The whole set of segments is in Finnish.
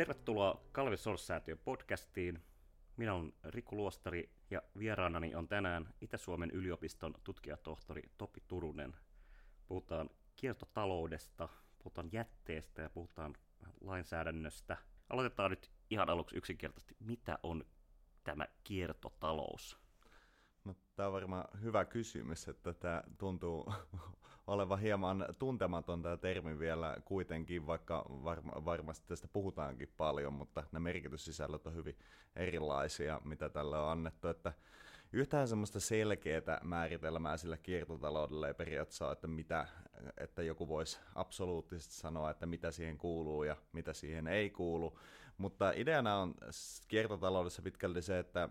Tervetuloa Kalvi Sors-säätiön podcastiin. Minä olen Riku Luostari ja vieraanani on tänään Itä-Suomen yliopiston tutkijatohtori Topi Turunen. Puhutaan kiertotaloudesta, puhutaan jätteestä ja puhutaan lainsäädännöstä. Aloitetaan nyt ihan aluksi yksinkertaisesti, mitä on tämä kiertotalous? No, tämä on varmaan hyvä kysymys, että tämä tuntuu olevan hieman tuntematon tämä termi vielä kuitenkin, vaikka varma, varmasti tästä puhutaankin paljon, mutta nämä merkityssisällöt on hyvin erilaisia, mitä tälle on annettu. Että yhtään semmoista selkeää määritelmää sillä kiertotaloudelle ei periaatteessa ole, että, mitä, että joku voisi absoluuttisesti sanoa, että mitä siihen kuuluu ja mitä siihen ei kuulu. Mutta ideana on kiertotaloudessa pitkälti se, että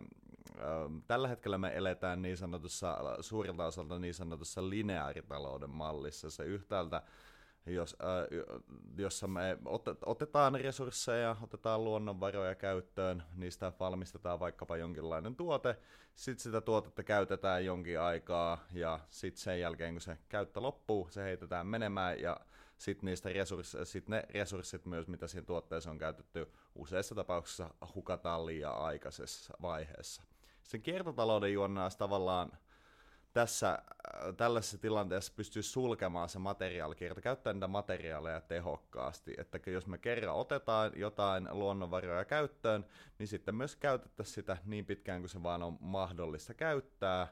tällä hetkellä me eletään niin sanotussa, suurilta osalta niin sanotussa lineaaritalouden mallissa. Se yhtäältä jos, äh, jossa me otetaan resursseja, otetaan luonnonvaroja käyttöön, niistä valmistetaan vaikkapa jonkinlainen tuote, sitten sitä tuotetta käytetään jonkin aikaa ja sitten sen jälkeen kun se käyttö loppuu, se heitetään menemään ja sitten niistä resursseista, sit ne resurssit myös, mitä siinä tuotteessa on käytetty, useissa tapauksissa hukataan liian aikaisessa vaiheessa. Sen kiertotalouden juonnaas tavallaan tässä äh, tällaisessa tilanteessa pystyy sulkemaan se materiaalikierto, käyttää niitä materiaaleja tehokkaasti. Että jos me kerran otetaan jotain luonnonvaroja käyttöön, niin sitten myös käytettäisiin sitä niin pitkään kuin se vaan on mahdollista käyttää.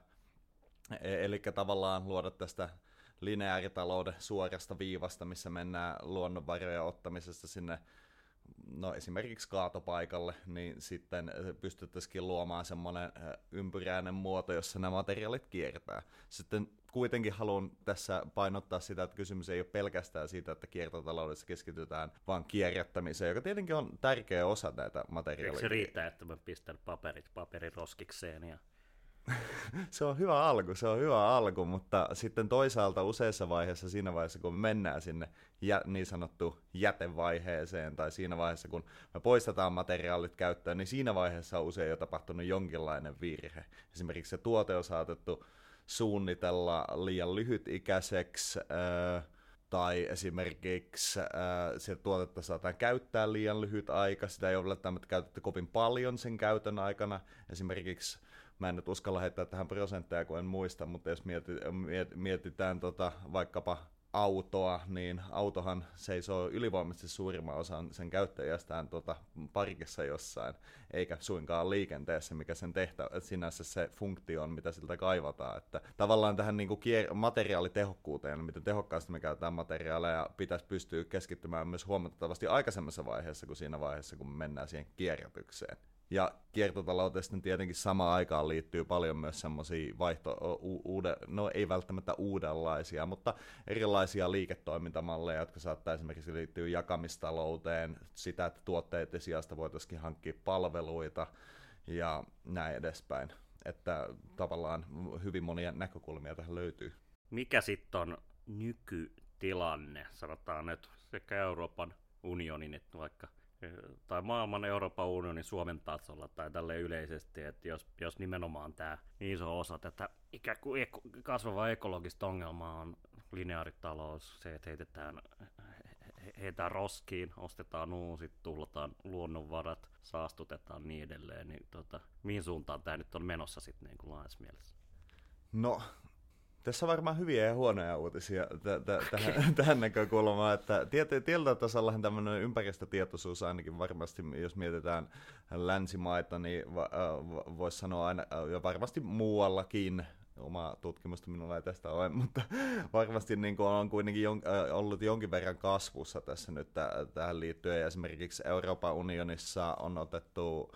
E- Eli tavallaan luoda tästä lineaaritalouden suorasta viivasta, missä mennään luonnonvarojen ottamisesta sinne no esimerkiksi kaatopaikalle, niin sitten pystyttäisiin luomaan semmoinen ympyräinen muoto, jossa nämä materiaalit kiertää. Sitten kuitenkin haluan tässä painottaa sitä, että kysymys ei ole pelkästään siitä, että kiertotaloudessa keskitytään vaan kierrättämiseen, joka tietenkin on tärkeä osa näitä materiaaleja. Eikö se riittää, että mä pistän paperit paperiroskikseen ja se on hyvä alku, se on hyvä alku, mutta sitten toisaalta useissa vaiheissa, siinä vaiheessa kun me mennään sinne jä, niin sanottu jätevaiheeseen, tai siinä vaiheessa kun me poistetaan materiaalit käyttöön, niin siinä vaiheessa on usein jo tapahtunut jonkinlainen virhe. Esimerkiksi se tuote on saatettu suunnitella liian lyhytikäiseksi, öö, tai esimerkiksi äh, se tuotetta saataan käyttää liian lyhyt aika, sitä ei ole välttämättä käytetty kovin paljon sen käytön aikana. Esimerkiksi mä en nyt uskalla heittää tähän prosentteja, kun en muista, mutta jos mietitään tota, vaikkapa autoa, niin autohan seisoo ylivoimaisesti suurimman osan sen käyttäjästään tota, parkissa jossain, eikä suinkaan liikenteessä, mikä sen tehtä, sinänsä se funktio on, mitä siltä kaivataan. Että tavallaan tähän niin kuin kier- materiaalitehokkuuteen, miten tehokkaasti me käytetään materiaaleja, pitäisi pystyä keskittymään myös huomattavasti aikaisemmassa vaiheessa kuin siinä vaiheessa, kun me mennään siihen kierrätykseen. Ja kiertotalouteen tietenkin samaan aikaan liittyy paljon myös semmoisia vaihto, u, uude, no ei välttämättä uudenlaisia, mutta erilaisia liiketoimintamalleja, jotka saattaa esimerkiksi liittyä jakamistalouteen, sitä, että tuotteiden sijasta voitaisiin hankkia palveluita ja näin edespäin. Että tavallaan hyvin monia näkökulmia tähän löytyy. Mikä sitten on nykytilanne, sanotaan nyt sekä Euroopan unionin että vaikka tai maailman Euroopan unionin Suomen tasolla tai tälle yleisesti, että jos, jos nimenomaan tämä niin iso osa tätä ikään kuin eko, kasvava ekologista ongelmaa on lineaaritalous, se, että heitetään, heitetään roskiin, ostetaan uusit, tuhlataan luonnonvarat, saastutetaan niin edelleen, niin tota, mihin suuntaan tämä nyt on menossa sitten niin laajassa mielessä? No, tässä on varmaan hyviä ja huonoja uutisia t- t- tähän, tähän näkökulmaan, että tietyllä tasollahan tämmöinen ympäristötietoisuus ainakin varmasti, jos mietitään länsimaita, niin va- va- voisi sanoa aina, ja varmasti muuallakin, oma tutkimusta minulla ei tästä ole, mutta varmasti niin kuin on kuitenkin jon, ollut jonkin verran kasvussa tässä nyt t- tähän liittyen. Esimerkiksi Euroopan unionissa on otettu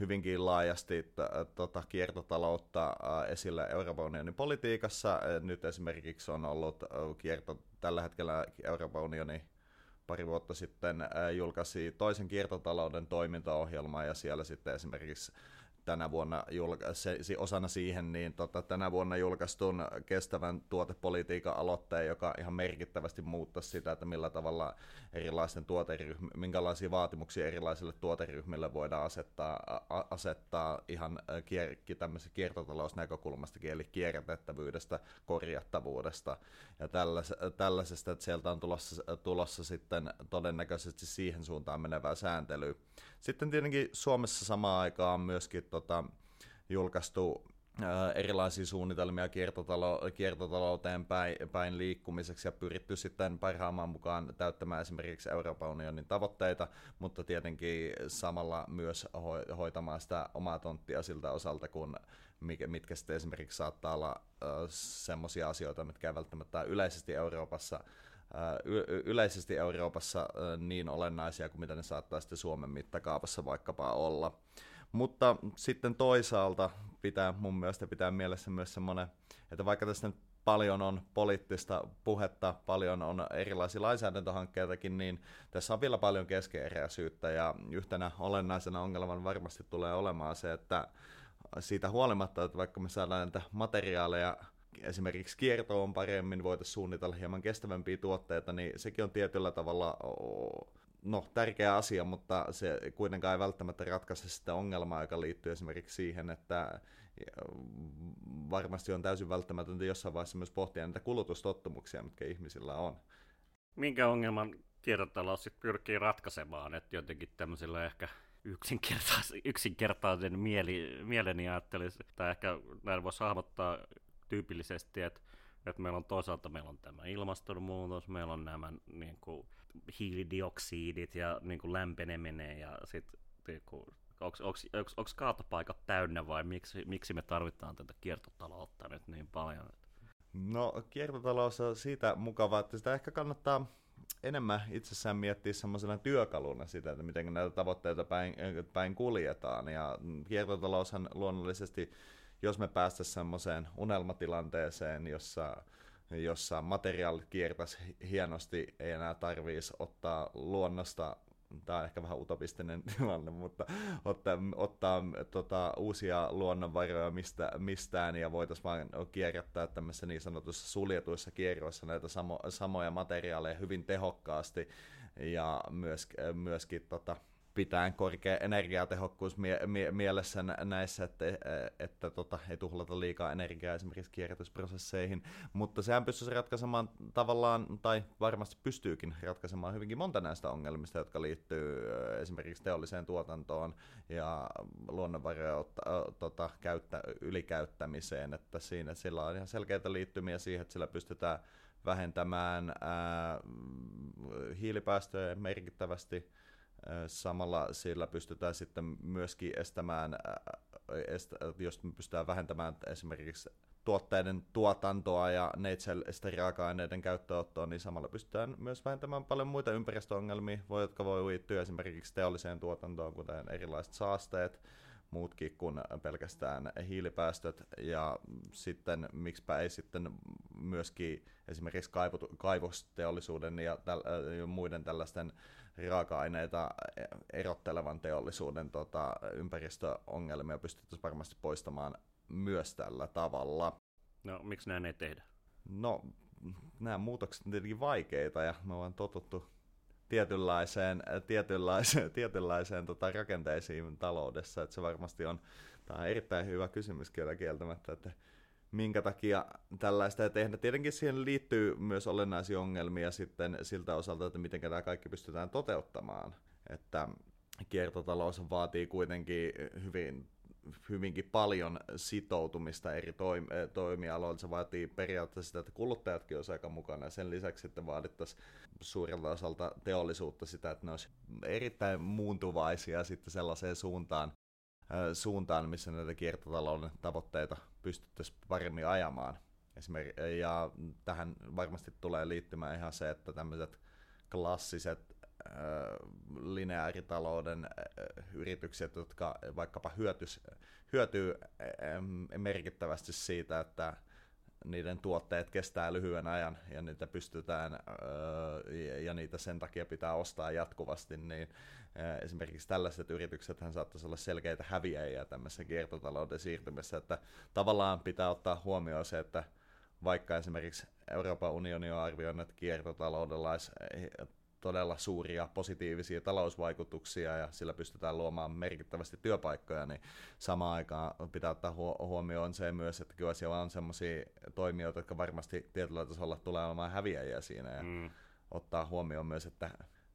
hyvinkin laajasti tota, kiertotaloutta esille Euroopan unionin politiikassa. Nyt esimerkiksi on ollut kierto, tällä hetkellä Euroopan unioni pari vuotta sitten julkaisi toisen kiertotalouden toimintaohjelman ja siellä sitten esimerkiksi tänä vuonna julka- se, se, osana siihen niin tota, tänä vuonna julkaistun kestävän tuotepolitiikan aloitteen, joka ihan merkittävästi muuttaisi sitä, että millä tavalla erilaisten tuoteryhmä, minkälaisia vaatimuksia erilaisille tuoteryhmille voidaan asettaa, a, asettaa ihan kier, kiertotalousnäkökulmastakin, eli kierrätettävyydestä, korjattavuudesta ja tällais, tällaisesta, että sieltä on tulossa, tulossa sitten todennäköisesti siihen suuntaan menevää sääntelyä. Sitten tietenkin Suomessa samaan aikaan myöskin tota, julkaistu erilaisia suunnitelmia kiertotalo- kiertotalouteen päin, päin liikkumiseksi ja pyritty sitten parhaamaan mukaan täyttämään esimerkiksi Euroopan unionin tavoitteita, mutta tietenkin samalla myös ho- hoitamaan sitä omaa tonttia siltä osalta, kun mitkä sitten esimerkiksi saattaa olla semmoisia asioita, mitkä ei välttämättä yleisesti Euroopassa y- yleisesti Euroopassa niin olennaisia kuin mitä ne saattaa sitten Suomen mittakaavassa vaikkapa olla. Mutta sitten toisaalta pitää mun mielestä pitää mielessä myös semmoinen, että vaikka tässä nyt paljon on poliittista puhetta, paljon on erilaisia lainsäädäntöhankkeitakin, niin tässä on vielä paljon keskeeräisyyttä ja yhtenä olennaisena ongelman varmasti tulee olemaan se, että siitä huolimatta, että vaikka me saadaan näitä materiaaleja esimerkiksi kiertoon paremmin, voitaisiin suunnitella hieman kestävämpiä tuotteita, niin sekin on tietyllä tavalla no, tärkeä asia, mutta se kuitenkaan ei välttämättä ratkaise sitä ongelmaa, joka liittyy esimerkiksi siihen, että varmasti on täysin välttämätöntä jossain vaiheessa myös pohtia niitä kulutustottumuksia, mitkä ihmisillä on. Minkä ongelman kiertotalous sitten pyrkii ratkaisemaan, että jotenkin tämmöisillä ehkä yksinkertaisen, yksinkertaisen mieli, mieleni ajattelisi, tai ehkä näin voisi hahmottaa tyypillisesti, että, että meillä on toisaalta meillä on tämä ilmastonmuutos, meillä on nämä niin kuin, hiilidioksidit ja niin kuin lämpeneminen ja sitten niin onko kaatopaikat täynnä vai miksi, miksi me tarvitaan tätä kiertotaloutta nyt niin paljon? No kiertotalous on siitä mukavaa, että sitä ehkä kannattaa enemmän itsessään miettiä semmoisena työkaluna sitä, että miten näitä tavoitteita päin, päin kuljetaan. Ja kiertotaloushan luonnollisesti, jos me päästäisiin semmoiseen unelmatilanteeseen, jossa jossa materiaalit kiertäisi hienosti, ei enää tarvitsisi ottaa luonnosta tämä on ehkä vähän utopistinen tilanne, mutta ottaa, ottaa tota, uusia luonnonvaroja mistä, mistään ja voitaisiin vain kierrättää tämmöisissä niin sanotuissa suljetuissa kierroissa näitä samo, samoja materiaaleja hyvin tehokkaasti ja myös, myöskin tota, pitäen korkea energiatehokkuus mie- mie- mielessä näissä, että, että tota, ei tuhlata liikaa energiaa esimerkiksi kierrätysprosesseihin, mutta sehän pystyisi ratkaisemaan tavallaan, tai varmasti pystyykin ratkaisemaan hyvinkin monta näistä ongelmista, jotka liittyy esimerkiksi teolliseen tuotantoon ja luonnonvarojen tota, käyttä, ylikäyttämiseen, että siinä sillä on ihan selkeitä liittymiä siihen, että sillä pystytään vähentämään ää, hiilipäästöjä merkittävästi, Samalla sillä pystytään sitten myöskin estämään, estä, jos me pystytään vähentämään esimerkiksi tuotteiden tuotantoa ja neitsellisten raaka-aineiden käyttöönottoa, niin samalla pystytään myös vähentämään paljon muita ympäristöongelmia, jotka voi liittyä esimerkiksi teolliseen tuotantoon, kuten erilaiset saasteet, muutkin kuin pelkästään hiilipäästöt, ja sitten miksipä ei sitten myöskin esimerkiksi kaivosteollisuuden ja täl, muiden tällaisten raaka-aineita erottelevan teollisuuden tota, ympäristöongelmia pystyttäisiin varmasti poistamaan myös tällä tavalla. No, miksi näin ei tehdä? No, nämä muutokset on tietenkin vaikeita ja me ollaan totuttu tietynlaiseen, tietynlaiseen, tietynlaiseen tota, rakenteisiin taloudessa, että se varmasti on, tämä on erittäin hyvä kysymys kyllä kieltämättä, että minkä takia tällaista ei tehdä. Tietenkin siihen liittyy myös olennaisia ongelmia sitten siltä osalta, että miten tämä kaikki pystytään toteuttamaan. Että kiertotalous vaatii kuitenkin hyvin, hyvinkin paljon sitoutumista eri toim- toimialoilla. Se vaatii periaatteessa sitä, että kuluttajatkin olisivat aika mukana ja sen lisäksi sitten vaadittaisiin suurelta osalta teollisuutta sitä, että ne olisi erittäin muuntuvaisia sitten sellaiseen suuntaan, suuntaan, missä näitä kiertotalouden tavoitteita pystyttäisiin paremmin ajamaan. Esimerkiksi, ja tähän varmasti tulee liittymään ihan se, että tämmöiset klassiset äh, lineaaritalouden äh, yritykset, jotka vaikkapa hyötys, hyötyy äh, merkittävästi siitä, että niiden tuotteet kestää lyhyen ajan ja niitä pystytään ja niitä sen takia pitää ostaa jatkuvasti, niin esimerkiksi tällaiset yritykset saattaisi olla selkeitä häviäjiä tämmöisessä kiertotalouden siirtymässä, että tavallaan pitää ottaa huomioon se, että vaikka esimerkiksi Euroopan unioni on arvioinut, että kiertotaloudella olisi todella suuria positiivisia talousvaikutuksia ja sillä pystytään luomaan merkittävästi työpaikkoja, niin samaan aikaan pitää ottaa huomioon se myös, että kyllä siellä on sellaisia toimijoita, jotka varmasti tietyllä tasolla tulee olemaan häviäjiä siinä ja mm. ottaa huomioon myös, että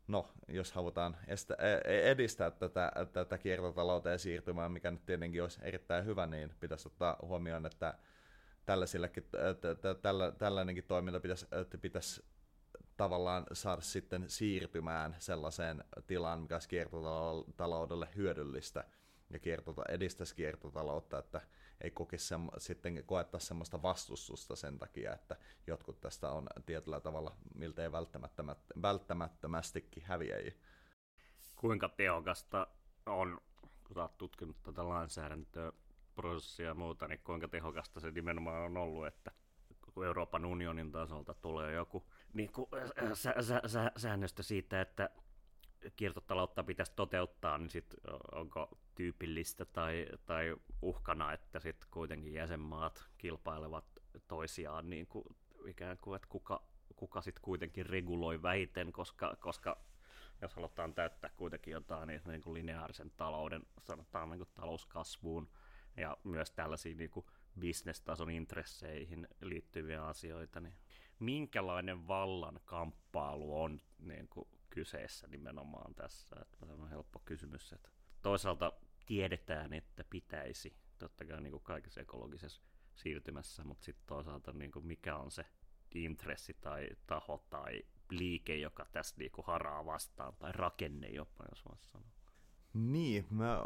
no, jos halutaan estä, e, e, edistää tätä, tätä kiertotalouteen siirtymää, mikä nyt tietenkin olisi erittäin hyvä, niin pitäisi ottaa huomioon, että tällaisillekin, tällä, tällainenkin toiminta pitäisi, pitäisi tavallaan saada sitten siirtymään sellaiseen tilaan, mikä olisi kiertotaloudelle hyödyllistä ja kiertota, edistäisi kiertotaloutta, että ei kokisi sitten koettaa semmoista vastustusta sen takia, että jotkut tästä on tietyllä tavalla miltei välttämättömästikin häviäjiä. Kuinka tehokasta on, kun olet tutkinut tätä lainsäädäntöä, prosessia ja muuta, niin kuinka tehokasta se nimenomaan on ollut, että kun Euroopan unionin tasolta tulee joku niin kuin, sä, sä, sä, säännöstö siitä, että kiertotaloutta pitäisi toteuttaa, niin sit onko tyypillistä tai, tai uhkana, että sitten kuitenkin jäsenmaat kilpailevat toisiaan niin kuin, ikään kuin, että kuka, kuka sitten kuitenkin reguloi vähiten, koska, koska jos halutaan täyttää kuitenkin jotain niin, niin kuin lineaarisen talouden, sanotaan niin kuin talouskasvuun ja myös tällaisiin niin kuin bisnestason intresseihin liittyviä asioita, niin minkälainen vallan kamppailu on niin kuin kyseessä nimenomaan tässä? Että on helppo kysymys. Että toisaalta tiedetään, että pitäisi, totta kai niin kuin kaikessa ekologisessa siirtymässä, mutta sitten toisaalta niin kuin mikä on se intressi tai taho tai liike, joka tässä niin haraa vastaan, tai rakenne jopa, jos voisi sanoa. Niin, mä,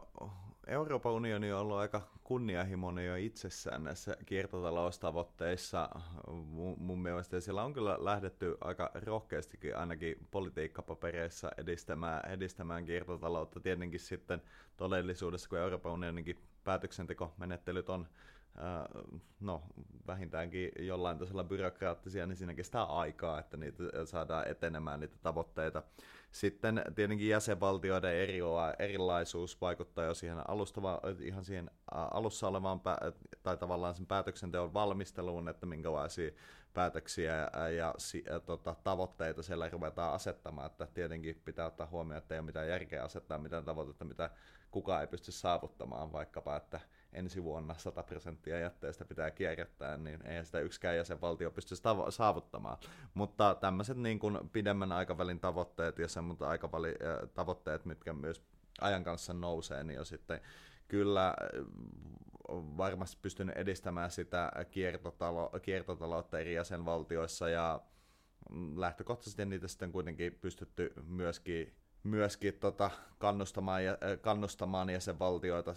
Euroopan unioni on ollut aika kunnianhimoinen jo itsessään näissä kiertotaloustavoitteissa mun, mun mielestä. Ja siellä on kyllä lähdetty aika rohkeastikin ainakin politiikkapapereissa edistämään, edistämään kiertotaloutta. Tietenkin sitten todellisuudessa, kun Euroopan unioninkin päätöksentekomenettelyt on no, vähintäänkin jollain tasolla byrokraattisia, niin siinä kestää aikaa, että niitä saadaan etenemään niitä tavoitteita. Sitten tietenkin jäsenvaltioiden eri, erilaisuus vaikuttaa jo siihen, alustava, ihan siihen alussa olevaan tai tavallaan sen päätöksenteon valmisteluun, että minkälaisia päätöksiä ja, tota, tavoitteita siellä ruvetaan asettamaan, että tietenkin pitää ottaa huomioon, että ei ole mitään järkeä asettaa mitään tavoitetta, mitä kukaan ei pysty saavuttamaan, vaikkapa, että ensi vuonna 100 prosenttia jätteestä pitää kierrättää, niin ei sitä yksikään jäsenvaltio pysty tavo- saavuttamaan. Mutta tämmöiset niin kuin pidemmän aikavälin tavoitteet ja semmoiset aikavälin tavoitteet, mitkä myös ajan kanssa nousee, niin jo sitten kyllä varmasti pystynyt edistämään sitä kiertotalo- kiertotaloutta eri jäsenvaltioissa ja lähtökohtaisesti niitä sitten kuitenkin pystytty myöskin myöskin tota, kannustamaan, ja, kannustamaan jäsenvaltioita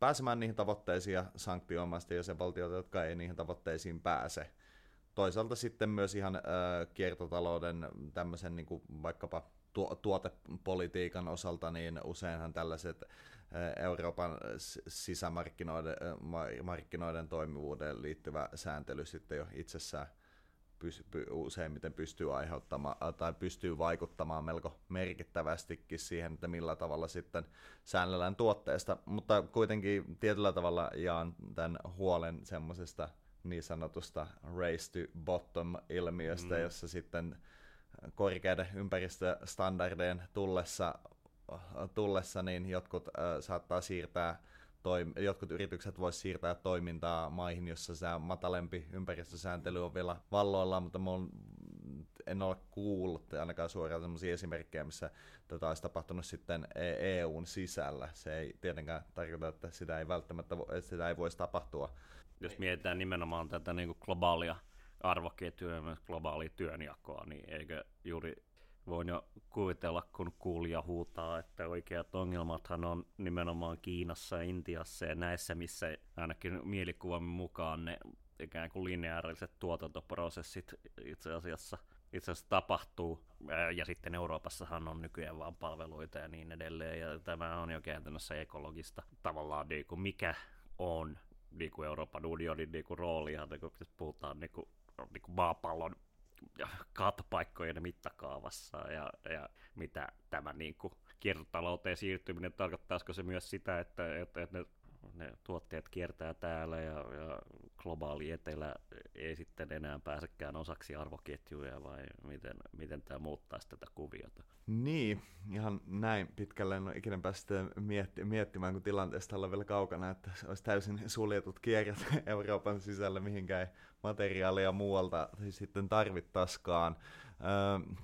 pääsemään niihin tavoitteisiin ja sanktioimaan sitten jäsenvaltioita, jotka ei niihin tavoitteisiin pääse. Toisaalta sitten myös ihan äh, kiertotalouden tämmöisen niin kuin vaikkapa tuotepolitiikan osalta, niin useinhan tällaiset Euroopan sisämarkkinoiden markkinoiden toimivuuteen liittyvä sääntely sitten jo itsessään useimmiten pystyy aiheuttamaan tai pystyy vaikuttamaan melko merkittävästikin siihen, että millä tavalla sitten säännellään tuotteesta, mutta kuitenkin tietyllä tavalla jaan tämän huolen semmoisesta niin sanotusta race to bottom-ilmiöstä, mm. jossa sitten korkeiden ympäristöstandardien tullessa, tullessa niin jotkut äh, saattaa siirtää toim- jotkut yritykset voisivat siirtää toimintaa maihin, jossa se matalempi ympäristösääntely on vielä valloilla, mutta mä en ole kuullut ainakaan suoraan sellaisia esimerkkejä, missä tätä olisi tapahtunut sitten EUn e sisällä. Se ei tietenkään tarkoita, että sitä ei välttämättä että sitä ei voisi tapahtua. Jos mietitään nimenomaan tätä niin globaalia arvoketjua ja myös globaalia työnjakoa, niin eikö juuri voin jo kuvitella, kun kuulija huutaa, että oikeat ongelmathan on nimenomaan Kiinassa ja Intiassa ja näissä, missä ainakin mielikuvamme mukaan ne ikään kuin lineaariset tuotantoprosessit itse asiassa, itse asiassa tapahtuu. Ja sitten Euroopassahan on nykyään vain palveluita ja niin edelleen, ja tämä on jo käytännössä ekologista tavallaan, niin kuin mikä on niin kuin Euroopan unionin niin kuin roolia, niin kuin, jos puhutaan niin kuin, niin kuin maapallon kaatopaikkojen mittakaavassa ja, ja mitä tämä niin kuin, kiertotalouteen siirtyminen, tarkoittaisiko se myös sitä, että, että, että ne ne tuotteet kiertää täällä ja, ja globaali etelä ei sitten enää pääsekään osaksi arvoketjuja vai miten, miten tämä muuttaisi tätä kuviota? Niin, ihan näin pitkälle en ole ikinä päässyt mietti, miettimään, kun tilanteesta ollaan vielä kaukana, että olisi täysin suljetut kierrät Euroopan sisällä, mihinkään materiaalia muualta sitten tarvittaskaan. Öö,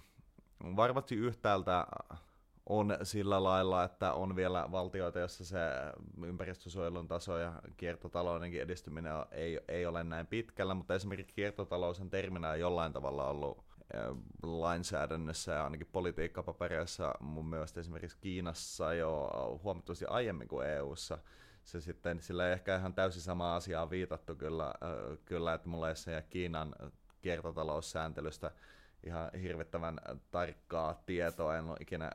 varmasti yhtäältä on sillä lailla, että on vielä valtioita, joissa se ympäristösuojelun taso ja kiertotaloudenkin edistyminen ei, ei ole näin pitkällä, mutta esimerkiksi kiertotalous on terminä jollain tavalla ollut lainsäädännössä ja ainakin politiikkapapereissa mun mielestä esimerkiksi Kiinassa jo huomattavasti aiemmin kuin EU:ssa. Se sitten, sillä ei ehkä ihan täysin sama asiaa viitattu kyllä, kyllä että mulla ei se Kiinan kiertotaloussääntelystä ihan hirvittävän tarkkaa tietoa, en ole ikinä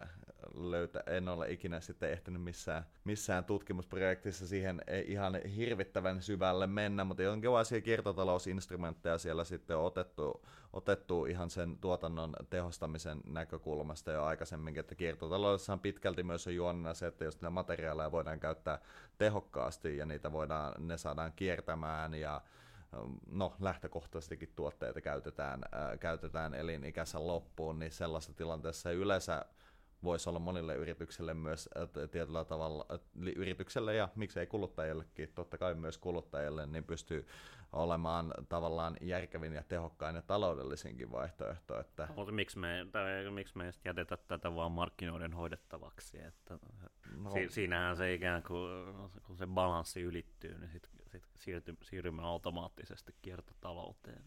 löytä, en ole ikinä sitten ehtinyt missään, missään tutkimusprojektissa siihen ihan hirvittävän syvälle mennä, mutta jonkinlaisia kiertotalousinstrumentteja siellä sitten on otettu, otettu ihan sen tuotannon tehostamisen näkökulmasta jo aikaisemminkin, että kiertotaloudessa on pitkälti myös on juonena se, että jos niitä materiaaleja voidaan käyttää tehokkaasti ja niitä voidaan, ne saadaan kiertämään ja no, lähtökohtaisestikin tuotteita käytetään, ää, käytetään elinikänsä loppuun, niin sellaisessa tilanteessa yleensä voisi olla monille yrityksille myös tietyllä tavalla, yritykselle ja miksei kuluttajillekin, totta kai myös kuluttajille, niin pystyy olemaan tavallaan järkevin ja tehokkain ja taloudellisinkin vaihtoehto. Että... Mutta miksi me, tai, miksi me jätetä tätä vaan markkinoiden hoidettavaksi? Että no. si, siinähän se ikään kuin, kun se balanssi ylittyy, niin sitten sit siirty, siirrymme automaattisesti kiertotalouteen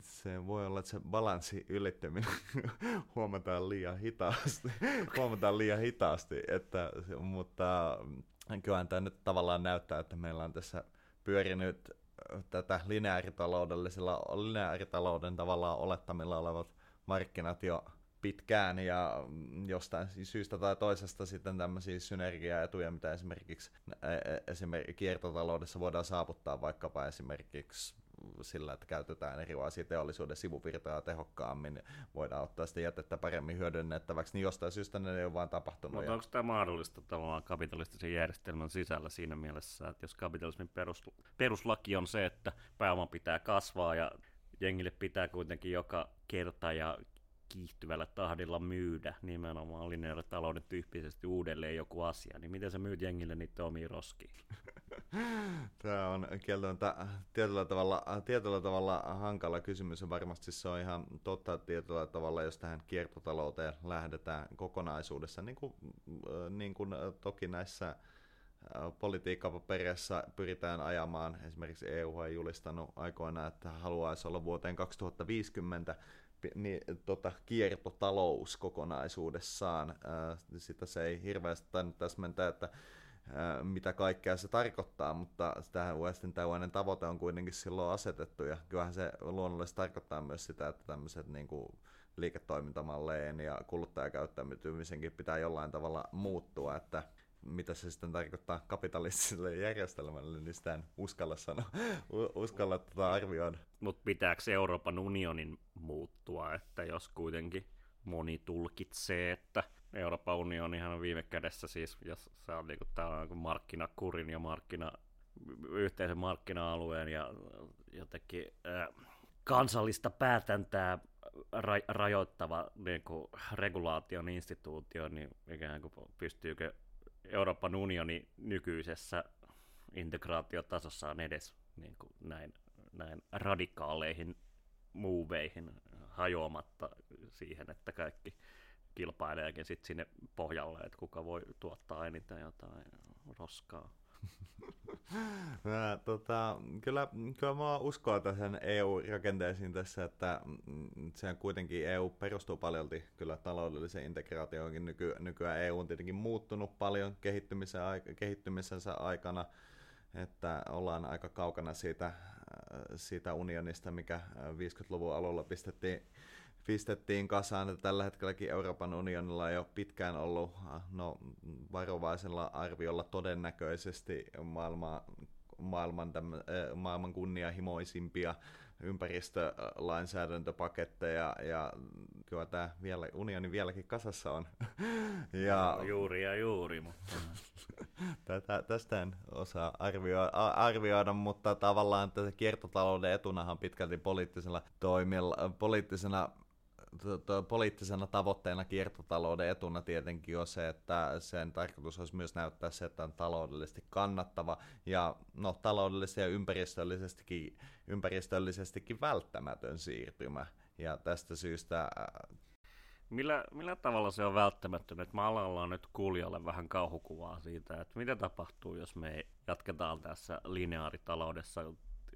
se voi olla, että se balanssi ylittäminen huomataan liian hitaasti, huomataan liian hitaasti, että, mutta kyllähän tämä nyt tavallaan näyttää, että meillä on tässä pyörinyt tätä lineaaritaloudellisella, lineaaritalouden tavallaan olettamilla olevat markkinat jo pitkään ja jostain syystä tai toisesta sitten tämmöisiä synergiaetuja, mitä esimerkiksi, e, e, esimerkiksi kiertotaloudessa voidaan saavuttaa vaikkapa esimerkiksi sillä, että käytetään erilaisia teollisuuden sivuvirtoja tehokkaammin, voidaan ottaa sitä jätettä paremmin hyödynnettäväksi, niin jostain syystä ne ei ole vaan tapahtunut. Mutta onko tämä mahdollista tavallaan kapitalistisen järjestelmän sisällä siinä mielessä, että jos kapitalismin perus, peruslaki on se, että pääoma pitää kasvaa ja jengille pitää kuitenkin joka kerta ja kiihtyvällä tahdilla myydä nimenomaan lineaaritalouden tyyppisesti uudelleen joku asia, niin miten sä myyt jengille niitä omia roskiin? Tämä on kieltämättä tietyllä tavalla, tietyllä tavalla hankala kysymys ja varmasti se on ihan totta tietyllä tavalla, jos tähän kiertotalouteen lähdetään kokonaisuudessa, niin kuin, niin kuin toki näissä politiikkapapereissa pyritään ajamaan. Esimerkiksi EU on julistanut aikoinaan, että haluaisi olla vuoteen 2050 niin, tota, kiertotalous kokonaisuudessaan. Sitä se ei hirveästi tainnut täsmentää, että mitä kaikkea se tarkoittaa, mutta tähän Westin tällainen tavoite on kuitenkin silloin asetettu, ja kyllähän se luonnollisesti tarkoittaa myös sitä, että tämmöiset niin kuin liiketoimintamalleen ja kuluttajakäyttäytymisenkin pitää jollain tavalla muuttua, että mitä se sitten tarkoittaa kapitalistiselle järjestelmälle, niin sitä en uskalla sanoa, uskalla tätä arvioida. Mutta pitääkö Euroopan unionin muuttua, että jos kuitenkin moni tulkitsee, että Euroopan unionihan on viime kädessä siis, jos se on niinku tällainen markkinakurin ja markkina, yhteisen markkina-alueen ja jotenkin äh, kansallista päätäntää ra- rajoittava niin kuin regulaation instituutio, niin ikään kuin pystyykö Euroopan unioni nykyisessä integraatiotasossaan edes niin kuin näin, näin radikaaleihin muuveihin hajoamatta siihen, että kaikki kilpaileekin sit sinne pohjalle, että kuka voi tuottaa eniten jotain roskaa. Mä, tota, kyllä, kyllä mä uskon tähän EU-rakenteisiin tässä, että se kuitenkin EU perustuu paljolti kyllä taloudelliseen integraatioonkin. Nyky, nykyään EU on tietenkin muuttunut paljon kehittymisen, kehittymisensä aikana, että ollaan aika kaukana siitä, siitä unionista, mikä 50-luvun alulla pistettiin pistettiin kasaan, että tällä hetkelläkin Euroopan unionilla on jo pitkään ollut no, varovaisella arviolla todennäköisesti maailmaa maailman, täm, maailman kunnianhimoisimpia ympäristölainsäädäntöpaketteja ja kyllä tämä vielä, unioni vieläkin kasassa on. ja, no, juuri ja juuri, mutta... Tätä, tästä en osaa arvioida, arvioida, mutta tavallaan tätä kiertotalouden etunahan pitkälti poliittisella toimilla, poliittisena poliittisena tavoitteena kiertotalouden etuna tietenkin on se, että sen tarkoitus olisi myös näyttää se, että on taloudellisesti kannattava ja no, taloudellisesti ja ympäristöllisestikin, ympäristöllisestikin välttämätön siirtymä. Ja tästä syystä Millä, millä tavalla se on välttämätön, että maalla on nyt kuulijalle vähän kauhukuvaa siitä, että mitä tapahtuu, jos me jatketaan tässä lineaaritaloudessa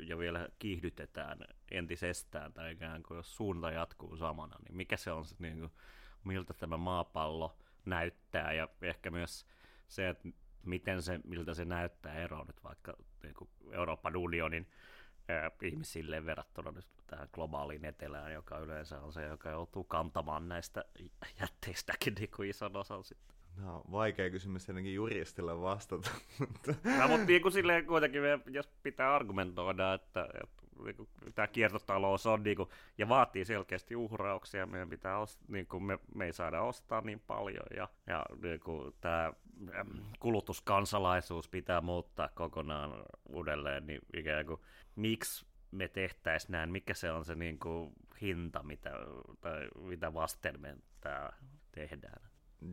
ja vielä kiihdytetään entisestään, tai ikään kuin jos suunta jatkuu samana, niin mikä se on niin kuin, miltä tämä maapallo näyttää, ja ehkä myös se, että miten se, miltä se näyttää eroa nyt vaikka niin kuin Euroopan unionin ää, ihmisille verrattuna nyt tähän globaaliin etelään, joka yleensä on se, joka joutuu kantamaan näistä jätteistäkin niin kuin ison osan sitten. No, vaikea kysymys tietenkin juristille vastata. no, mutta niin kuin silleen kuitenkin, jos pitää argumentoida, että, että niin kuin, tämä kiertotalous on, niin kuin, ja vaatii selkeästi uhrauksia, meidän pitää ost, niin kuin me, me ei saada ostaa niin paljon, ja, ja niin kuin, tämä kulutuskansalaisuus pitää muuttaa kokonaan uudelleen, niin ikään kuin, miksi me tehtäisiin näin, mikä se on se niin kuin, hinta, mitä, tai mitä vasten me tämä tehdään.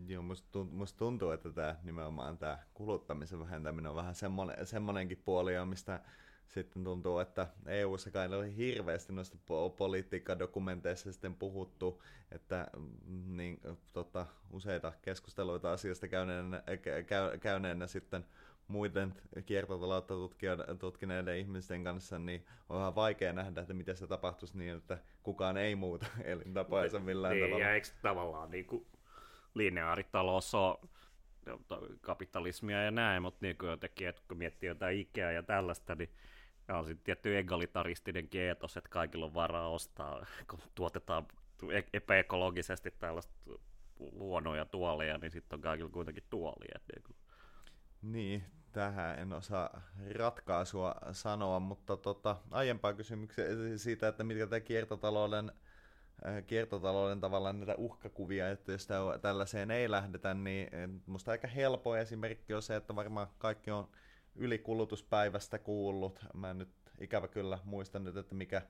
Joo, musta tuntuu, musta tuntuu, että tämä nimenomaan tämä kuluttamisen vähentäminen on vähän semmoinen, semmoinenkin puoli, mistä sitten tuntuu, että EU-ssa kai oli hirveästi noista politiikkadokumenteissa sitten puhuttu, että mm, niin, tota, useita keskusteluita asiasta käyneenä, käyneenä sitten muiden kiertotaloutta tutkineiden ihmisten kanssa, niin on vähän vaikea nähdä, että miten se tapahtuisi niin, että kukaan ei muuta elintapaansa millään niin, tavalla. Ja eikö tavallaan niin kuin lineaaritalous on kapitalismia ja näin, mutta niin kuin jotenkin, että kun miettii jotain Ikea ja tällaista, niin on sitten tietty egalitaristinen keetos, että kaikilla on varaa ostaa, kun tuotetaan e- epäekologisesti tällaista huonoja tuoleja, niin sitten on kaikilla kuitenkin tuolia. Niin, niin, tähän en osaa ratkaisua sanoa, mutta tota, aiempaa kysymyksiä siitä, että mitkä tämä kiertotalouden kiertotalouden tavallaan näitä uhkakuvia, että jos tällaiseen ei lähdetä, niin musta aika helppo esimerkki on se, että varmaan kaikki on ylikulutuspäivästä kuullut. Mä en nyt ikävä kyllä muista nyt, että mikä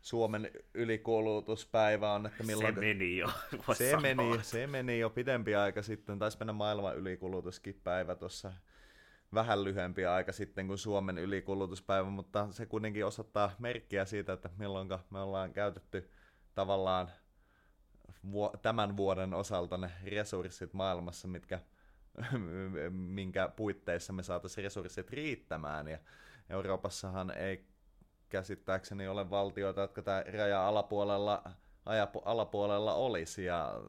Suomen ylikulutuspäivä on, että milloin... Se meni jo, se meni, se meni jo pidempi aika sitten, taisi mennä maailman ylikulutuskin päivä tuossa vähän lyhyempi aika sitten kuin Suomen ylikulutuspäivä, mutta se kuitenkin osoittaa merkkiä siitä, että milloin me ollaan käytetty tavallaan tämän vuoden osalta ne resurssit maailmassa, mitkä, minkä puitteissa me saataisiin resurssit riittämään. Ja Euroopassahan ei käsittääkseni ole valtioita, jotka tämä raja alapuolella, alapuolella olisi. Ja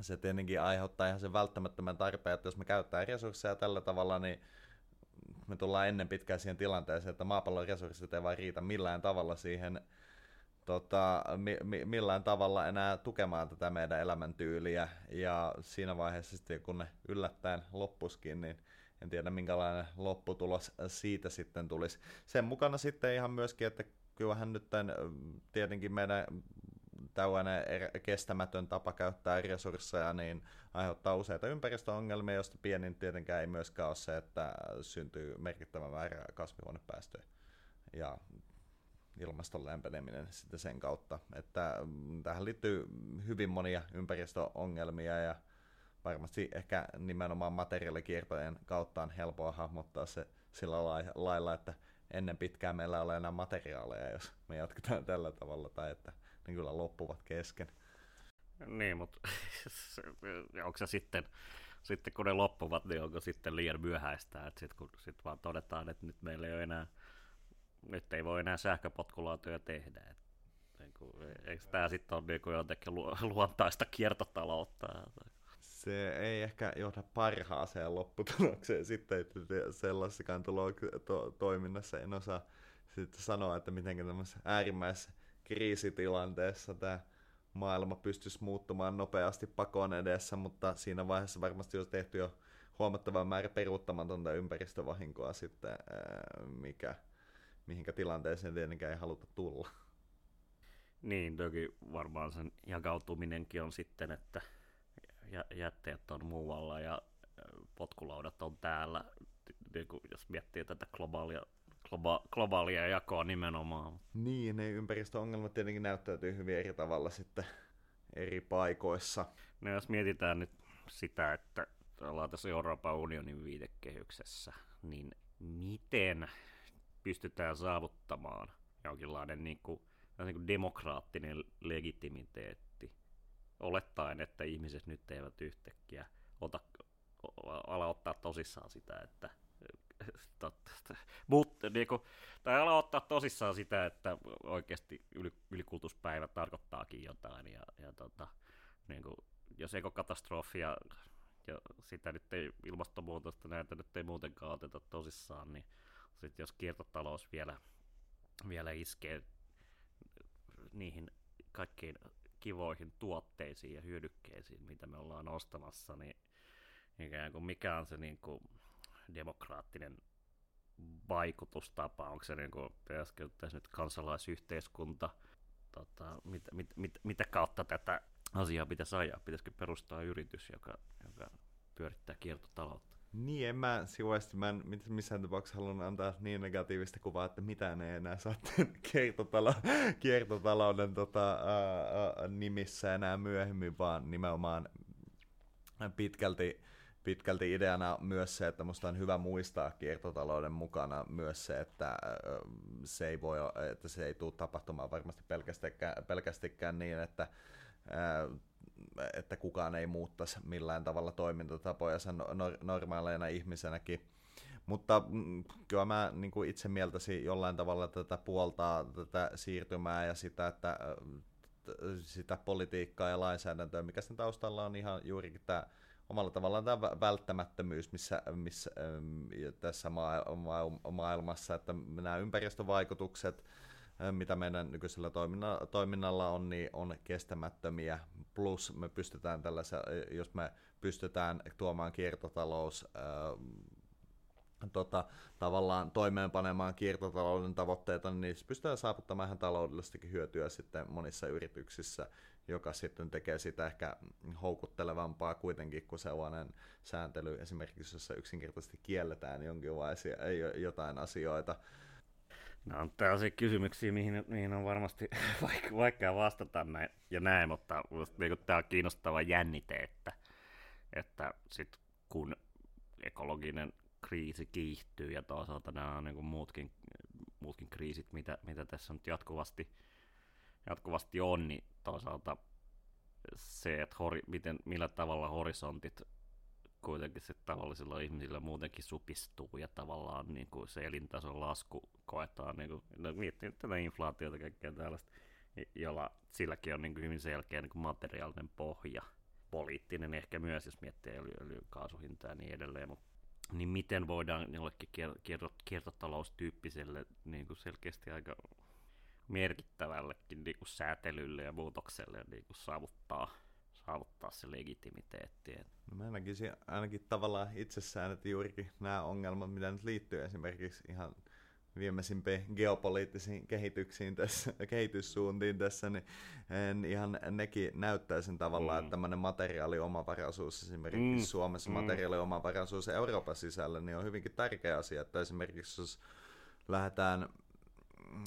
se tietenkin aiheuttaa ihan sen välttämättömän tarpeen, että jos me käyttää resursseja tällä tavalla, niin me tullaan ennen pitkään siihen tilanteeseen, että maapallon resurssit ei vain riitä millään tavalla siihen tota, mi, mi, millään tavalla enää tukemaan tätä meidän elämäntyyliä. Ja siinä vaiheessa sitten, kun ne yllättäen loppuskin, niin en tiedä minkälainen lopputulos siitä sitten tulisi. Sen mukana sitten ihan myöskin, että kyllähän nyt tämän, tietenkin meidän tällainen er, kestämätön tapa käyttää resursseja, niin aiheuttaa useita ympäristöongelmia, joista pienin tietenkään ei myöskään ole se, että syntyy merkittävä määrä kasvihuonepäästöjä. Ja ilmaston lämpeneminen sitten sen kautta. Että mm, tähän liittyy hyvin monia ympäristöongelmia ja varmasti ehkä nimenomaan materiaalikiertojen kautta on helppoa hahmottaa se sillä lailla, että ennen pitkään meillä ei ole enää materiaaleja, jos me jatketaan tällä tavalla, tai että ne kyllä loppuvat kesken. Niin, mutta onko se sitten, sitten kun ne loppuvat, niin onko sitten liian myöhäistä, että sitten kun sit vaan todetaan, että nyt meillä ei ole enää nyt ei voi enää sähköpotkulaatuja tehdä. Et, niin kuin, eikö tämä sitten ole niin jotenkin lu- luontaista kiertotaloutta? Se ei ehkä johda parhaaseen lopputulokseen sitten, että sellaisessakaan tulo- to- toiminnassa en osaa sitten sanoa, että miten tämmöisessä äärimmäisessä kriisitilanteessa tämä maailma pystyisi muuttumaan nopeasti pakon edessä, mutta siinä vaiheessa varmasti olisi tehty jo huomattava määrä peruuttamatonta ympäristövahinkoa sitten, mikä, mihinkä tilanteeseen tietenkään ei haluta tulla. Niin, toki varmaan sen jakautuminenkin on sitten, että jätteet on muualla ja potkulaudat on täällä, niin jos miettii tätä globaalia, globa, globaalia jakoa nimenomaan. Niin, ne ympäristöongelmat tietenkin näyttäytyy hyvin eri tavalla sitten eri paikoissa. No jos mietitään nyt sitä, että ollaan tässä Euroopan unionin viitekehyksessä, niin miten pystytään saavuttamaan jonkinlainen niin kuin, niin kuin demokraattinen legitimiteetti, olettaen, että ihmiset nyt eivät yhtäkkiä ota, ala ottaa tosissaan sitä, että mutta niin kuin, tai ala ottaa tosissaan sitä, että oikeasti yli, ylikulutuspäivä tarkoittaakin jotain, ja, ja tota, niin kuin, jos ekokatastrofia ja sitä nyt ei ilmastonmuutosta näitä nyt ei muutenkaan oteta tosissaan, niin sitten jos kiertotalous vielä, vielä iskee niihin kaikkiin kivoihin tuotteisiin ja hyödykkeisiin, mitä me ollaan ostamassa, niin ikään kuin mikä on se niin kuin demokraattinen vaikutustapa, onko se niin kuin, nyt kansalaisyhteiskunta, tota, mit, mit, mit, mitä kautta tätä asiaa pitäisi ajaa, pitäisikö perustaa yritys, joka, joka pyörittää kiertotaloutta. Niin, en mä sivuisesti, mä en missään tapauksessa halunnut antaa niin negatiivista kuvaa, että mitään ei enää saa kiertotalo- kiertotalouden tota, ää, nimissä enää myöhemmin, vaan nimenomaan pitkälti, pitkälti ideana myös se, että musta on hyvä muistaa kiertotalouden mukana myös se, että se ei, voi, että se ei tule tapahtumaan varmasti pelkästikään, pelkästikään niin, että että kukaan ei muuttaisi millään tavalla toimintatapoja normaaleina ihmisenäkin. Mutta mm, kyllä mä niin kuin itse mieltäisin jollain tavalla tätä puoltaa, tätä siirtymää ja sitä, että sitä politiikkaa ja lainsäädäntöä, mikä sen taustalla on ihan juurikin tämä omalla tavallaan tämä välttämättömyys missä, missä tässä maailmassa, että nämä ympäristövaikutukset, mitä meidän nykyisellä toiminnalla on, niin on kestämättömiä. Plus me pystytään tällaisia, jos me pystytään tuomaan kiertotalous tota, tavallaan toimeenpanemaan kiertotalouden tavoitteita, niin pystytään saavuttamaan ihan taloudellistakin hyötyä sitten monissa yrityksissä, joka sitten tekee sitä ehkä houkuttelevampaa kuitenkin kuin sellainen sääntely, esimerkiksi jossa yksinkertaisesti kielletään jonkinlaisia jotain asioita, No on tällaisia kysymyksiä, mihin, mihin on varmasti vaikea, vaikea vastata näin, ja näin, mutta niin tämä on kiinnostava jännite, että, että sit kun ekologinen kriisi kiihtyy ja toisaalta nämä on niin muutkin, muutkin kriisit, mitä, mitä tässä nyt jatkuvasti, jatkuvasti on, niin toisaalta se, että hori, miten, millä tavalla horisontit kuitenkin se tavallisilla ihmisillä muutenkin supistuu ja tavallaan niin kuin se elintason lasku koetaan, niin kuin, no, miettii tätä inflaatiota kaikkea tällaista, jolla silläkin on niin kuin hyvin selkeä niin kuin materiaalinen pohja, poliittinen ehkä myös, jos miettii öljy, öljy kaasuhintaa ja niin edelleen, mutta niin miten voidaan jollekin kiertotaloustyyppiselle niin kuin selkeästi aika merkittävällekin niin kuin säätelylle ja muutokselle niin kuin saavuttaa saavuttaa se legitimiteetti. No mä näkisin ainakin tavallaan itsessään, että juurikin nämä ongelmat, mitä nyt liittyy esimerkiksi ihan viimeisimpiin geopoliittisiin kehityksiin tässä, kehityssuuntiin tässä, niin en ihan nekin näyttää sen tavallaan, mm. että tämmöinen materiaaliomavaraisuus, esimerkiksi mm. Suomessa mm. materiaaliomavaraisuus Euroopan sisällä, niin on hyvinkin tärkeä asia, että esimerkiksi jos lähdetään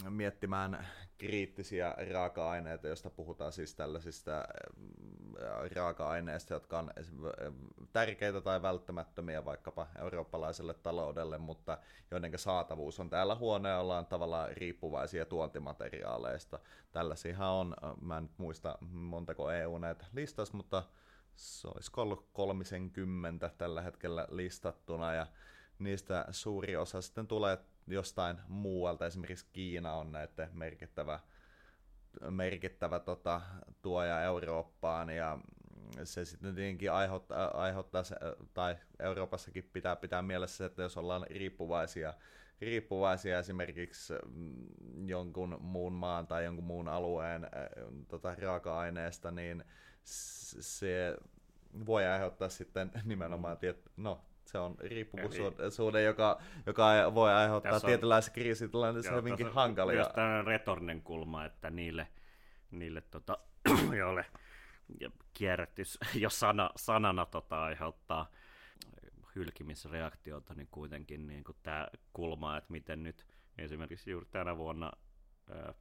miettimään kriittisiä raaka-aineita, joista puhutaan siis tällaisista äh, raaka-aineista, jotka on tärkeitä tai välttämättömiä vaikkapa eurooppalaiselle taloudelle, mutta joiden saatavuus on täällä huono ollaan tavallaan riippuvaisia tuontimateriaaleista. Tällaisia on, äh, mä en muista montako EU näitä listas, mutta se olisi ollut 30 tällä hetkellä listattuna ja niistä suuri osa sitten tulee jostain muualta, esimerkiksi Kiina on näiden merkittävä, merkittävä tota, tuoja Eurooppaan ja se sitten tietenkin aiheuttaa, aiheuttaa se, tai Euroopassakin pitää pitää mielessä, että jos ollaan riippuvaisia, riippuvaisia esimerkiksi mm, jonkun muun maan tai jonkun muun alueen tota, raaka-aineesta, niin se voi aiheuttaa sitten nimenomaan, tiet, no Se on riippuvuussuhde, joka, joka voi aiheuttaa tässä tietynlaisessa kriisitilanteessa hyvinkin hankalia. Myös tämmöinen retorinen kulma, että niille, niille tota, joille kierrätys jo sana, sanana tota, aiheuttaa hylkimisreaktiota, niin kuitenkin niin kuin tämä kulma, että miten nyt esimerkiksi juuri tänä vuonna ää,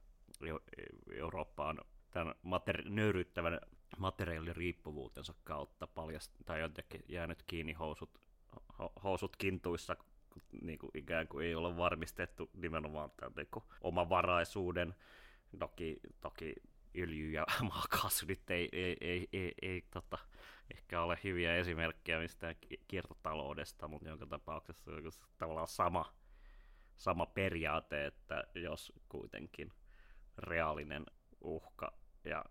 Eurooppa on tämän materi- nöyryttävän materiaaliriippuvuutensa kautta paljast- tai jotenkin jäänyt kiinni housut, ho- housut kintuissa, niin kuin ikään kuin ei ole varmistettu nimenomaan tämän niin omavaraisuuden. Toki, toki öljy ja maakaasu nyt ei, ei, ei, ei, ei tota, ehkä ole hyviä esimerkkejä mistään kiertotaloudesta, mutta jonka tapauksessa on tavallaan sama, sama periaate, että jos kuitenkin reaalinen uhka ja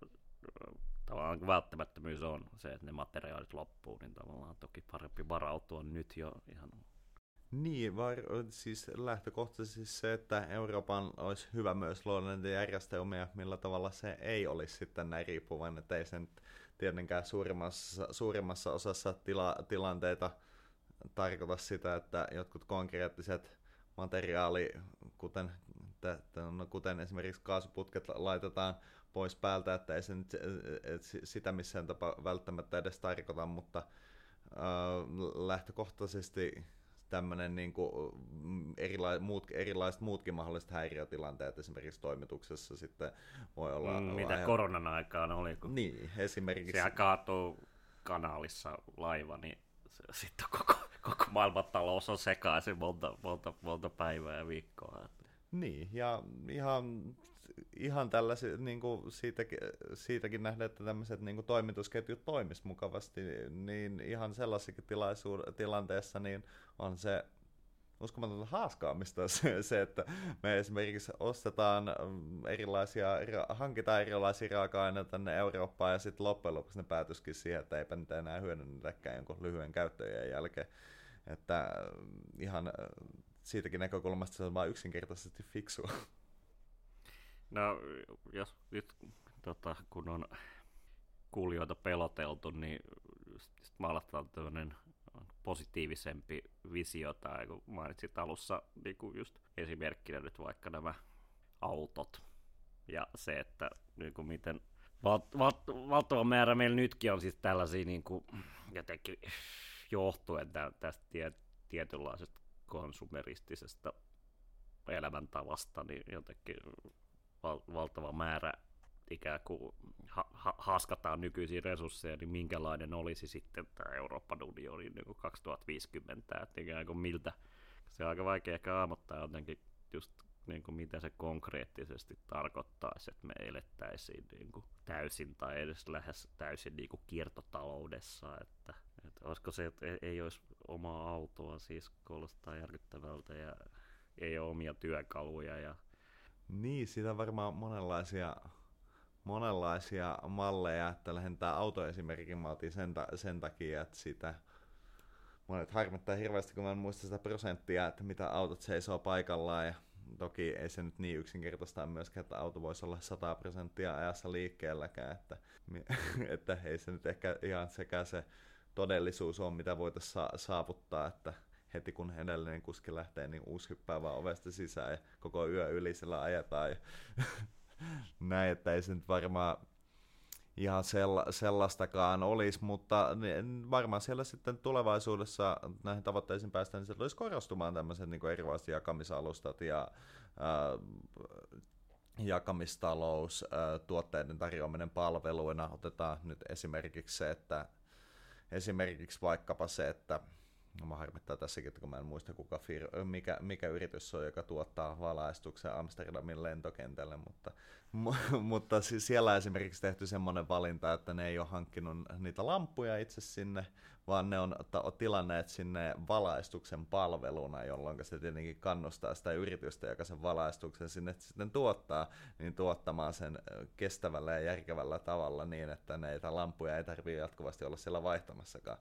tavallaan välttämättömyys on se, että ne materiaalit loppuu, niin tavallaan toki parempi varautua nyt jo ihan niin, var, siis lähtökohtaisesti se, että Euroopan olisi hyvä myös luoda näitä järjestelmiä, millä tavalla se ei olisi sitten näin riippuvainen, että ei sen tietenkään suurimmassa, suurimmassa osassa tila, tilanteita tarkoita sitä, että jotkut konkreettiset materiaali, kuten, no, kuten esimerkiksi kaasuputket laitetaan pois päältä, että ei se nyt, sitä missään tapa välttämättä edes tarkoita, mutta äh, lähtökohtaisesti tämmöinen niin kuin erila- muut, erilaiset muutkin mahdolliset häiriötilanteet esimerkiksi toimituksessa sitten voi olla... Mm, mitä ihan... koronan aikaan oli, kun niin, esimerkiksi... siellä kaatuu kanaalissa laiva, niin sitten koko, koko maailmantalous on sekaisin monta, monta, monta päivää ja viikkoa. Niin, ja ihan ihan tällaisia, niin kuin siitäkin, siitäkin nähdä, että tämmöiset niin kuin toimitusketjut toimis mukavasti, niin ihan sellaisessakin tilanteessa niin on se uskomatonta haaskaamista se, se, että me esimerkiksi ostetaan erilaisia, hankitaan erilaisia raaka-aineita tänne Eurooppaan ja sitten loppujen lopuksi ne päätyskin siihen, että eipä niitä enää hyödynnetäkään jonkun lyhyen käyttöjen jälkeen. Että ihan siitäkin näkökulmasta se on vain yksinkertaisesti fiksua. No, jos nyt tota, kun on kuulijoita peloteltu, niin sitten maalataan tämmöinen positiivisempi visio, tai kun mainitsit alussa niin kuin just esimerkkinä nyt vaikka nämä autot, ja se, että niin kuin miten val- val- valtava määrä meillä nytkin on siis tällaisia niin kuin, jotenkin johtuen tästä tie- tietynlaisesta konsumeristisesta elämäntavasta, niin jotenkin val- valtava määrä ikään kuin ha- ha- haskataan nykyisiä resursseja, niin minkälainen olisi sitten tämä Euroopan unioni niin 2050, että ikään kuin miltä, se on aika vaikea ehkä aamottaa jotenkin just niin kuin mitä se konkreettisesti tarkoittaisi, että me elettäisiin niin kuin täysin tai edes lähes täysin niin kuin kiertotaloudessa, että, että olisiko se, että ei olisi omaa autoa, siis kuulostaa järkyttävältä ja ei ole omia työkaluja ja niin, siitä on varmaan monenlaisia, monenlaisia malleja, että lähentää autoesimerkin mä otin sen, ta- sen takia, että sitä monet harmittaa hirveästi, kun mä en muista sitä prosenttia, että mitä autot seisoo paikallaan. Ja toki ei se nyt niin yksinkertaista myöskään, että auto voisi olla 100 prosenttia ajassa liikkeelläkään, että, että ei se nyt ehkä ihan sekä se todellisuus on, mitä voitaisiin saavuttaa, että heti kun edellinen kuski lähtee, niin uusi hyppää vaan ovesta sisään ja koko yö yli sillä ajetaan. Ja näin, että ei se nyt varmaan ihan sella, sellaistakaan olisi, mutta varmaan siellä sitten tulevaisuudessa näihin tavoitteisiin päästään, niin se tulisi korostumaan tämmöiset niin erilaiset jakamisalustat ja ää, jakamistalous, ää, tuotteiden tarjoaminen palveluina. Otetaan nyt esimerkiksi se, että esimerkiksi vaikkapa se, että No mä harmittaa tässäkin, että kun mä en muista kuka fir- mikä, mikä yritys on, joka tuottaa valaistuksen Amsterdamin lentokentälle, mutta, mutta siis siellä esimerkiksi tehty semmoinen valinta, että ne ei ole hankkinut niitä lampuja itse sinne, vaan ne on tilanneet sinne valaistuksen palveluna, jolloin se tietenkin kannustaa sitä yritystä, joka sen valaistuksen sinne sitten tuottaa, niin tuottamaan sen kestävällä ja järkevällä tavalla niin, että näitä lampuja ei tarvitse jatkuvasti olla siellä vaihtamassakaan.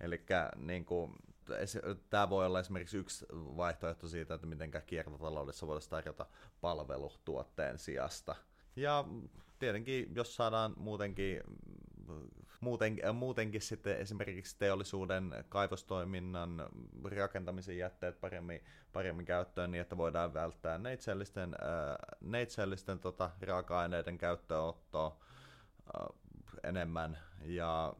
Eli niin tämä voi olla esimerkiksi yksi vaihtoehto siitä, että miten kiertotaloudessa voitaisiin tarjota palvelu tuotteen sijasta. Ja tietenkin, jos saadaan muutenkin muuten, muutenkin sitten esimerkiksi teollisuuden kaivostoiminnan rakentamisen jätteet paremmin, paremmin käyttöön niin, että voidaan välttää neitsellisten, äh, neitsellisten tota, raaka-aineiden käyttöönottoa äh, enemmän ja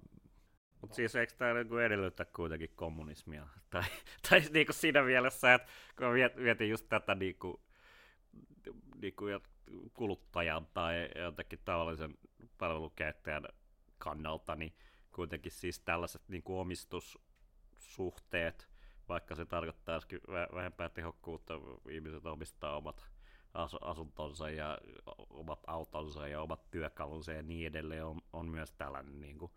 mutta siis eikö tämä niinku edellyttää kuitenkin kommunismia? Tai, tai niinku siinä mielessä, että kun mietin just tätä niinku, niinku kuluttajan tai jotenkin tavallisen palvelukäyttäjän kannalta, niin kuitenkin siis tällaiset niinku omistussuhteet, vaikka se tarkoittaisikin vähempää tehokkuutta, ihmiset omistaa omat asuntonsa ja omat autonsa ja omat työkalunsa ja niin edelleen, on, on myös tällainen niin kuin,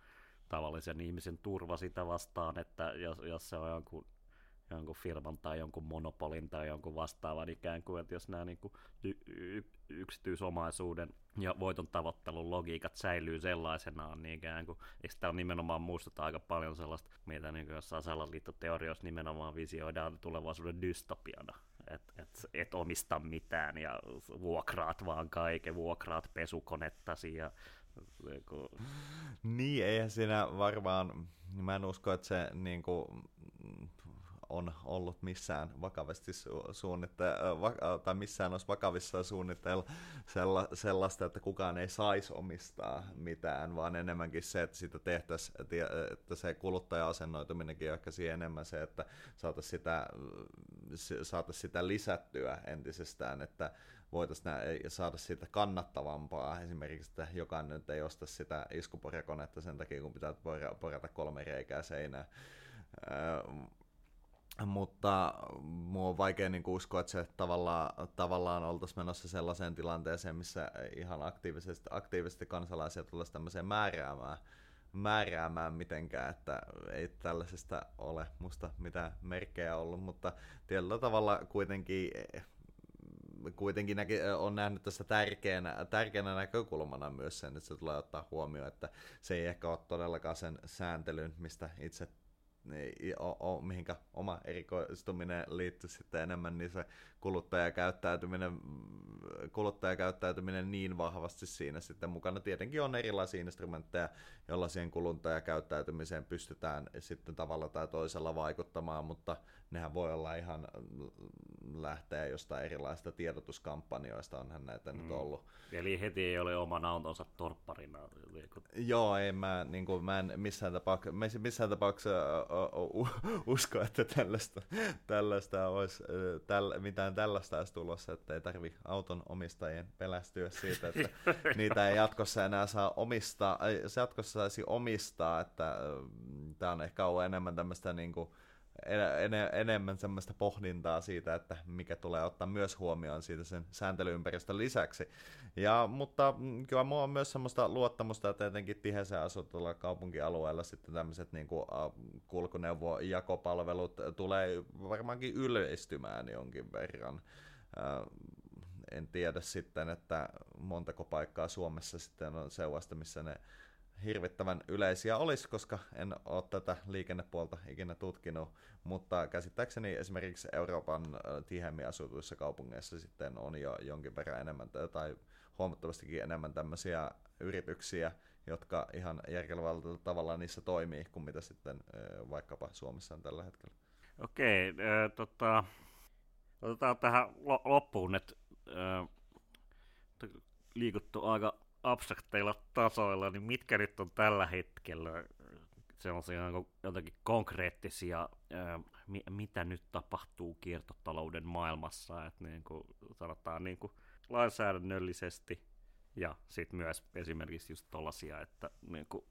tavallisen ihmisen turva sitä vastaan, että jos, jos se on jonkun, jonkun firman tai jonkun monopolin tai jonkun vastaavan ikään kuin, että jos nämä niin kuin y- y- yksityisomaisuuden ja voiton tavoittelun logiikat säilyy sellaisenaan, niin ikään kuin, eikö tämä nimenomaan muistuta aika paljon sellaista, mitä niin jossain salaliittoteorioissa nimenomaan visioidaan tulevaisuuden dystopiana, että et, et omista mitään ja vuokraat vaan kaiken, vuokraat pesukonettasi ja niin, eihän siinä varmaan, mä en usko, että se niin kuin, on ollut missään vakavasti su- va- tai missään olisi vakavissa suunnitteilla sella- sellaista, että kukaan ei saisi omistaa mitään, vaan enemmänkin se, että sitä tehtäisiin, että se kuluttaja-asennoituminenkin on ehkä siihen enemmän se, että saataisiin sitä, saataisiin sitä lisättyä entisestään, että voitaisiin saada siitä kannattavampaa. Esimerkiksi, että jokainen nyt ei osta sitä iskuporjakonetta sen takia, kun pitää porata kolme reikää seinään. mutta mua on vaikea niin uskoa, että se tavallaan, tavallaan oltaisiin menossa sellaiseen tilanteeseen, missä ihan aktiivisesti, aktiivisesti kansalaisia tulisi tämmöiseen määräämään, määräämään mitenkään, että ei tällaisesta ole musta mitään merkkejä ollut, mutta tietyllä tavalla kuitenkin kuitenkin näki, on nähnyt tässä tärkeänä, tärkeänä näkökulmana myös sen, että se tulee ottaa huomioon, että se ei ehkä ole todellakaan sen sääntelyn, mistä itse o, o, mihinkä oma erikoistuminen liittyy sitten enemmän, niin se kuluttajakäyttäytyminen, kuluttajakäyttäytyminen niin vahvasti siinä sitten mukana. Tietenkin on erilaisia instrumentteja, joilla siihen kuluttajakäyttäytymiseen pystytään sitten tavalla tai toisella vaikuttamaan, mutta nehän voi olla ihan lähteä jostain erilaisista tiedotuskampanjoista, onhan näitä mm. nyt ollut. Eli heti ei ole oman autonsa torpparina. Joo, ei mä, niin kuin, mä en missään tapauksessa, missään tapauksessa usko, että tällaista, tällaista olisi, täl, mitään tällaista olisi tulossa, että ei tarvi auton omistajien pelästyä siitä, että niitä ei jatkossa enää saa omistaa, se jatkossa saisi omistaa, että tämä on ehkä ollut enemmän tämmöistä niin kuin, en, enemmän semmoista pohdintaa siitä, että mikä tulee ottaa myös huomioon siitä sen sääntelyympäristön lisäksi. Ja, mutta mm, kyllä mulla on myös semmoista luottamusta, että etenkin tiheässä asutulla kaupunkialueella sitten tämmöiset niin kuin, kulkuneuvojakopalvelut tulee varmaankin yleistymään jonkin verran. En tiedä sitten, että montako paikkaa Suomessa sitten on sellaista, missä ne hirvittävän yleisiä olisi, koska en ole tätä liikennepuolta ikinä tutkinut, mutta käsittääkseni esimerkiksi Euroopan tiheämmin asutuissa kaupungeissa sitten on jo jonkin verran enemmän tai huomattavastikin enemmän tämmöisiä yrityksiä, jotka ihan järkevällä tavalla niissä toimii kuin mitä sitten vaikkapa Suomessa on tällä hetkellä. Okei, äh, tota, otetaan tähän loppuun, että äh, liikuttu aika abstrakteilla tasoilla, niin mitkä nyt on tällä hetkellä sellaisia jotenkin konkreettisia, ää, mi- mitä nyt tapahtuu kiertotalouden maailmassa, että niin kuin sanotaan niin kuin lainsäädännöllisesti ja sitten myös esimerkiksi just tollasia, että niin kuin,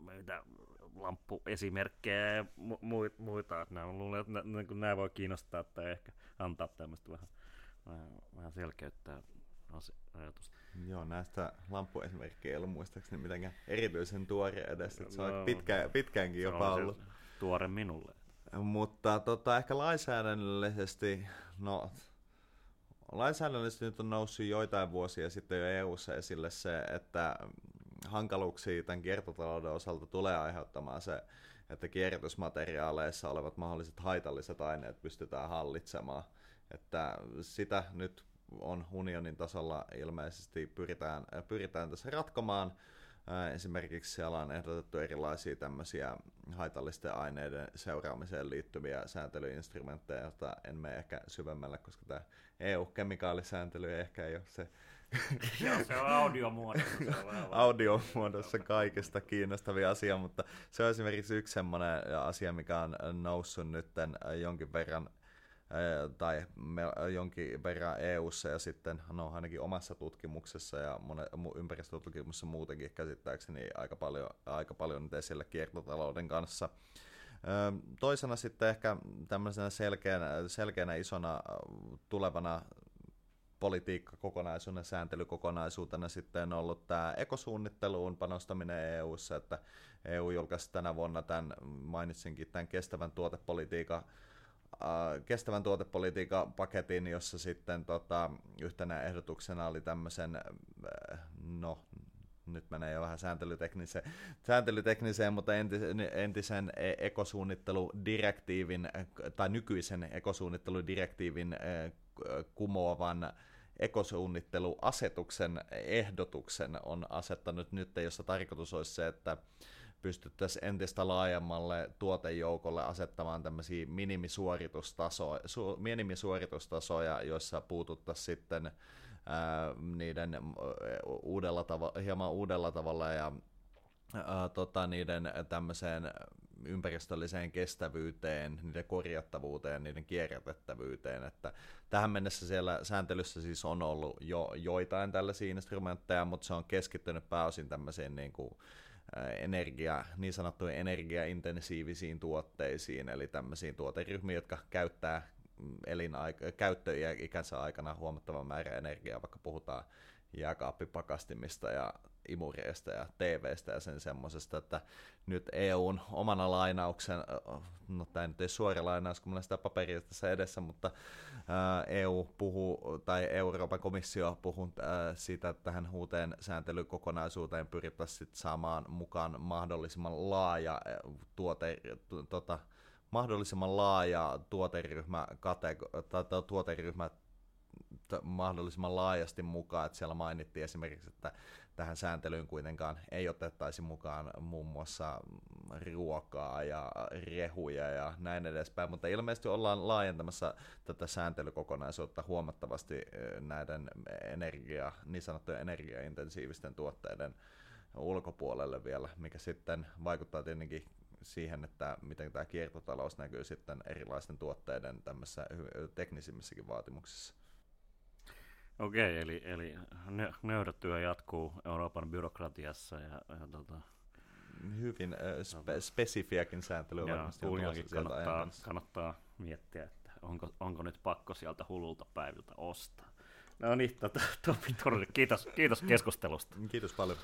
mitä lamppuesimerkkejä ja mu- muita, että nämä, luulen, että nämä voi kiinnostaa tai ehkä antaa tämmöistä vähän, vähän selkeyttää ajatusta. Joo, näistä lamppuesimerkkejä ei ollut muistaakseni mitenkään erityisen tuore edes, että se no, on pitkä, pitkäänkin jopa ollut. Tuore minulle. Mutta tota, ehkä lainsäädännöllisesti, no lainsäädännöllisesti nyt on noussut joitain vuosia sitten jo EU-ssa esille se, että hankaluuksia tämän kiertotalouden osalta tulee aiheuttamaan se, että kierrätysmateriaaleissa olevat mahdolliset haitalliset aineet pystytään hallitsemaan. Että sitä nyt on unionin tasolla ilmeisesti pyritään, pyritään tässä ratkomaan. Esimerkiksi siellä on ehdotettu erilaisia tämmöisiä haitallisten aineiden seuraamiseen liittyviä sääntelyinstrumentteja, joita en mene ehkä syvemmälle, koska tämä EU-kemikaalisääntely ehkä ei ole se Joo, se on audiomuodossa. Audiomuodossa kaikista kiinnostavia asia, mutta se on esimerkiksi yksi semmoinen asia, mikä on noussut nyt jonkin verran tai jonkin verran EU-ssa ja sitten no ainakin omassa tutkimuksessa ja monen, ympäristötutkimuksessa muutenkin käsittääkseni aika paljon, aika paljon nyt esillä kiertotalouden kanssa. Toisena sitten ehkä tämmöisenä selkeänä, selkeänä isona tulevana politiikkakokonaisuutena, sääntelykokonaisuutena sitten on ollut tämä ekosuunnitteluun panostaminen EU-ssa, että EU julkaisi tänä vuonna tämän, mainitsinkin tämän kestävän tuotepolitiikan kestävän tuotepolitiikan paketin, jossa sitten tota, yhtenä ehdotuksena oli tämmöisen, äh, no nyt menee jo vähän sääntelytekniseen, sääntelytekniseen mutta entisen, e-, ekosuunnitteludirektiivin tai nykyisen ekosuunnitteludirektiivin kumoavan ekosuunnitteluasetuksen ehdotuksen on asettanut nyt, jossa tarkoitus olisi se, että pystyttäisiin entistä laajemmalle tuotejoukolle asettamaan tämmöisiä minimisuoritustasoja, su, minimisuoritustasoja, joissa puututtaisiin sitten ää, niiden uudella tava- hieman uudella tavalla ja ää, tota, niiden tämmöiseen ympäristölliseen kestävyyteen, niiden korjattavuuteen, niiden kierrätettävyyteen, että tähän mennessä siellä sääntelyssä siis on ollut jo joitain tällaisia instrumentteja, mutta se on keskittynyt pääosin tämmöisiin niin kuin energia, niin sanottuihin energiaintensiivisiin tuotteisiin, eli tämmöisiin tuoteryhmiin, jotka käyttää mm, elinaika, käyttöikänsä aikana huomattavan määrä energiaa, vaikka puhutaan jääkaappipakastimista ja imureista ja TVstä ja sen semmoisesta, että nyt EUn omana lainauksen, no tämä nyt ei suora lainaus, kun sitä paperia tässä edessä, mutta EU puhuu, tai Euroopan komissio puhuu siitä, että tähän uuteen sääntelykokonaisuuteen pyrittäisiin saamaan mukaan mahdollisimman laaja tuote, tota, mahdollisimman laaja tuoteryhmä, kate, tai tuoteryhmä mahdollisimman laajasti mukaan, että siellä mainittiin esimerkiksi, että tähän sääntelyyn kuitenkaan ei otettaisi mukaan muun muassa ruokaa ja rehuja ja näin edespäin, mutta ilmeisesti ollaan laajentamassa tätä sääntelykokonaisuutta huomattavasti näiden energia, niin sanottujen energiaintensiivisten tuotteiden ulkopuolelle vielä, mikä sitten vaikuttaa tietenkin siihen, että miten tämä kiertotalous näkyy sitten erilaisten tuotteiden tämmöisissä teknisimmissäkin vaatimuksissa. Okei, eli, eli nöyrä jatkuu Euroopan byrokratiassa ja, ja tota, hyvin spe- spesifiäkin sääntelyä Joo, varmasti kannattaa, kannattaa miettiä, että onko, onko nyt pakko sieltä hululta päiviltä ostaa. No niin, tota, Topi Turri, kiitos, kiitos keskustelusta. Kiitos paljon.